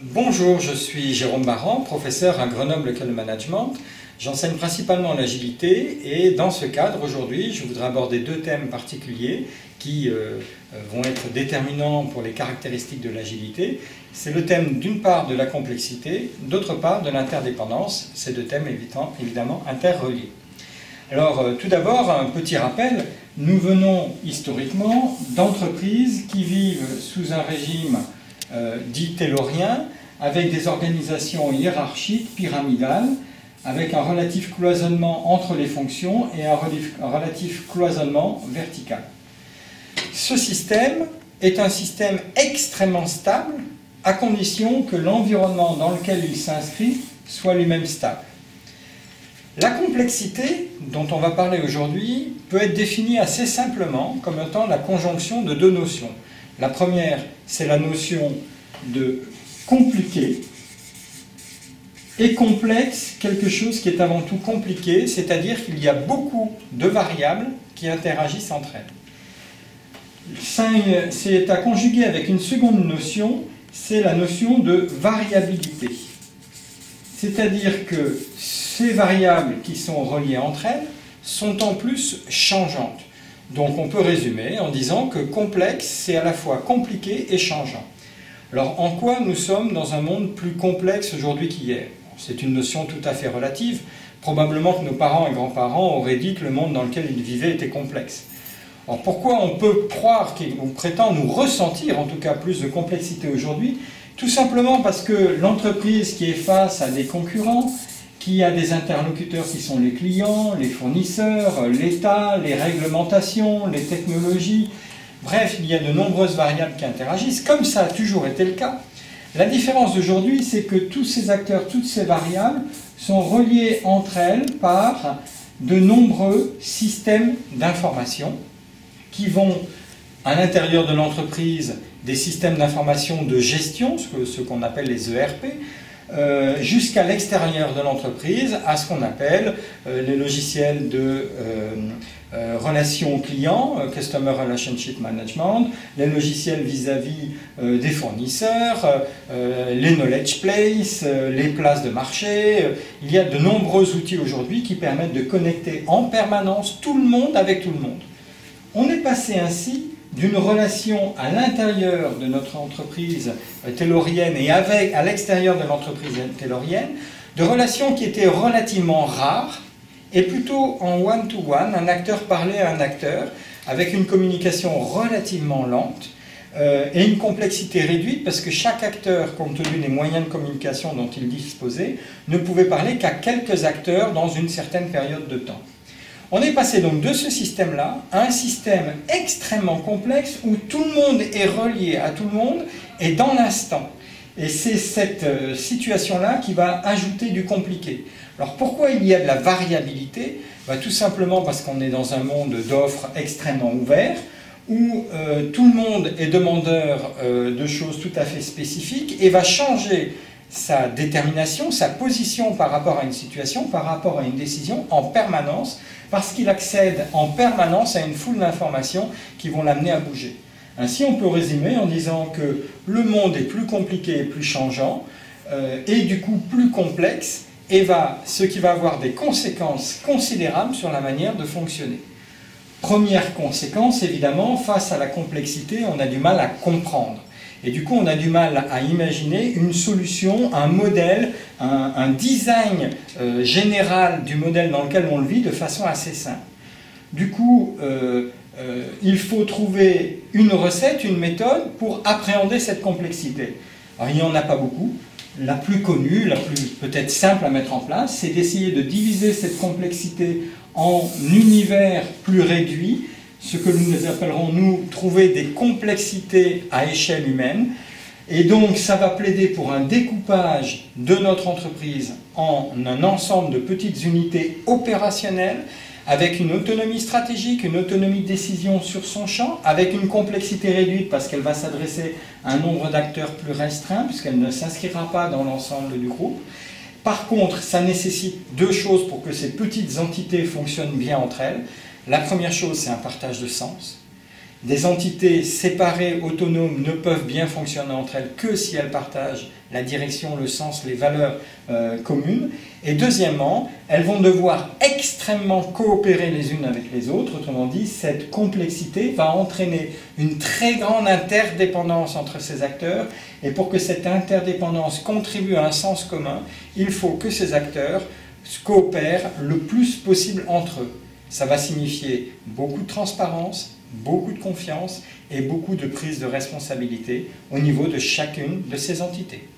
Bonjour, je suis Jérôme Baran, professeur à Grenoble École de Management. J'enseigne principalement l'agilité et dans ce cadre, aujourd'hui, je voudrais aborder deux thèmes particuliers qui euh, vont être déterminants pour les caractéristiques de l'agilité. C'est le thème d'une part de la complexité, d'autre part de l'interdépendance, ces deux thèmes évidemment interreliés. Alors euh, tout d'abord, un petit rappel, nous venons historiquement d'entreprises qui vivent sous un régime euh, dit taylorien, avec des organisations hiérarchiques, pyramidales, avec un relatif cloisonnement entre les fonctions et un relatif cloisonnement vertical. Ce système est un système extrêmement stable à condition que l'environnement dans lequel il s'inscrit soit lui-même stable. La complexité dont on va parler aujourd'hui peut être définie assez simplement comme étant la conjonction de deux notions. La première, c'est la notion de compliqué et complexe, quelque chose qui est avant tout compliqué, c'est-à-dire qu'il y a beaucoup de variables qui interagissent entre elles. C'est à conjuguer avec une seconde notion, c'est la notion de variabilité. C'est-à-dire que ces variables qui sont reliées entre elles sont en plus changeantes. Donc on peut résumer en disant que complexe, c'est à la fois compliqué et changeant. Alors en quoi nous sommes dans un monde plus complexe aujourd'hui qu'hier C'est une notion tout à fait relative. Probablement que nos parents et grands-parents auraient dit que le monde dans lequel ils vivaient était complexe. Alors pourquoi on peut croire qu'on prétend nous ressentir en tout cas plus de complexité aujourd'hui? Tout simplement parce que l'entreprise qui est face à des concurrents, qui a des interlocuteurs qui sont les clients, les fournisseurs, l'État, les réglementations, les technologies. Bref, il y a de nombreuses variables qui interagissent, comme ça a toujours été le cas. La différence d'aujourd'hui, c'est que tous ces acteurs, toutes ces variables sont reliées entre elles par de nombreux systèmes d'information qui vont à l'intérieur de l'entreprise des systèmes d'information de gestion, ce qu'on appelle les ERP, euh, jusqu'à l'extérieur de l'entreprise, à ce qu'on appelle euh, les logiciels de euh, relations clients, Customer Relationship Management, les logiciels vis-à-vis des fournisseurs, les knowledge place, les places de marché. Il y a de nombreux outils aujourd'hui qui permettent de connecter en permanence tout le monde avec tout le monde. On est passé ainsi d'une relation à l'intérieur de notre entreprise taylorienne et avec, à l'extérieur de l'entreprise taylorienne, de relations qui étaient relativement rares et plutôt en one-to-one, un acteur parlait à un acteur, avec une communication relativement lente euh, et une complexité réduite parce que chaque acteur, compte tenu des moyens de communication dont il disposait, ne pouvait parler qu'à quelques acteurs dans une certaine période de temps. On est passé donc de ce système-là à un système extrêmement complexe où tout le monde est relié à tout le monde et dans l'instant. Et c'est cette euh, situation-là qui va ajouter du compliqué. Alors pourquoi il y a de la variabilité? Bah, Tout simplement parce qu'on est dans un monde d'offres extrêmement ouvert, où euh, tout le monde est demandeur euh, de choses tout à fait spécifiques et va changer sa détermination, sa position par rapport à une situation, par rapport à une décision en permanence, parce qu'il accède en permanence à une foule d'informations qui vont l'amener à bouger. Ainsi, on peut résumer en disant que le monde est plus compliqué et plus changeant, euh, et du coup plus complexe, et va, ce qui va avoir des conséquences considérables sur la manière de fonctionner. Première conséquence, évidemment, face à la complexité, on a du mal à comprendre. Et du coup, on a du mal à imaginer une solution, un modèle, un, design euh, général du modèle dans lequel on le vit de façon assez simple. Du coup, euh, euh, il faut trouver une recette, une méthode pour appréhender cette complexité. Alors, il n'y en a pas beaucoup. La plus connue, la plus peut-être simple à mettre en place, c'est d'essayer de diviser cette complexité en univers plus réduits ce que nous appellerons, nous, trouver des complexités à échelle humaine. Et donc, ça va plaider pour un découpage de notre entreprise en un ensemble de petites unités opérationnelles, avec une autonomie stratégique, une autonomie de décision sur son champ, avec une complexité réduite parce qu'elle va s'adresser à un nombre d'acteurs plus restreint, puisqu'elle ne s'inscrira pas dans l'ensemble du groupe. Par contre, ça nécessite deux choses pour que ces petites entités fonctionnent bien entre elles. La première chose, c'est un partage de sens. Des entités séparées, autonomes, ne peuvent bien fonctionner entre elles que si elles partagent la direction, le sens, les valeurs euh, communes. Et deuxièmement, elles vont devoir extrêmement coopérer les unes avec les autres. Autrement dit, cette complexité va entraîner une très grande interdépendance entre ces acteurs. Et pour que cette interdépendance contribue à un sens commun, il faut que ces acteurs coopèrent le plus possible entre eux. Ça va signifier beaucoup de transparence, beaucoup de confiance et beaucoup de prise de responsabilité au niveau de chacune de ces entités.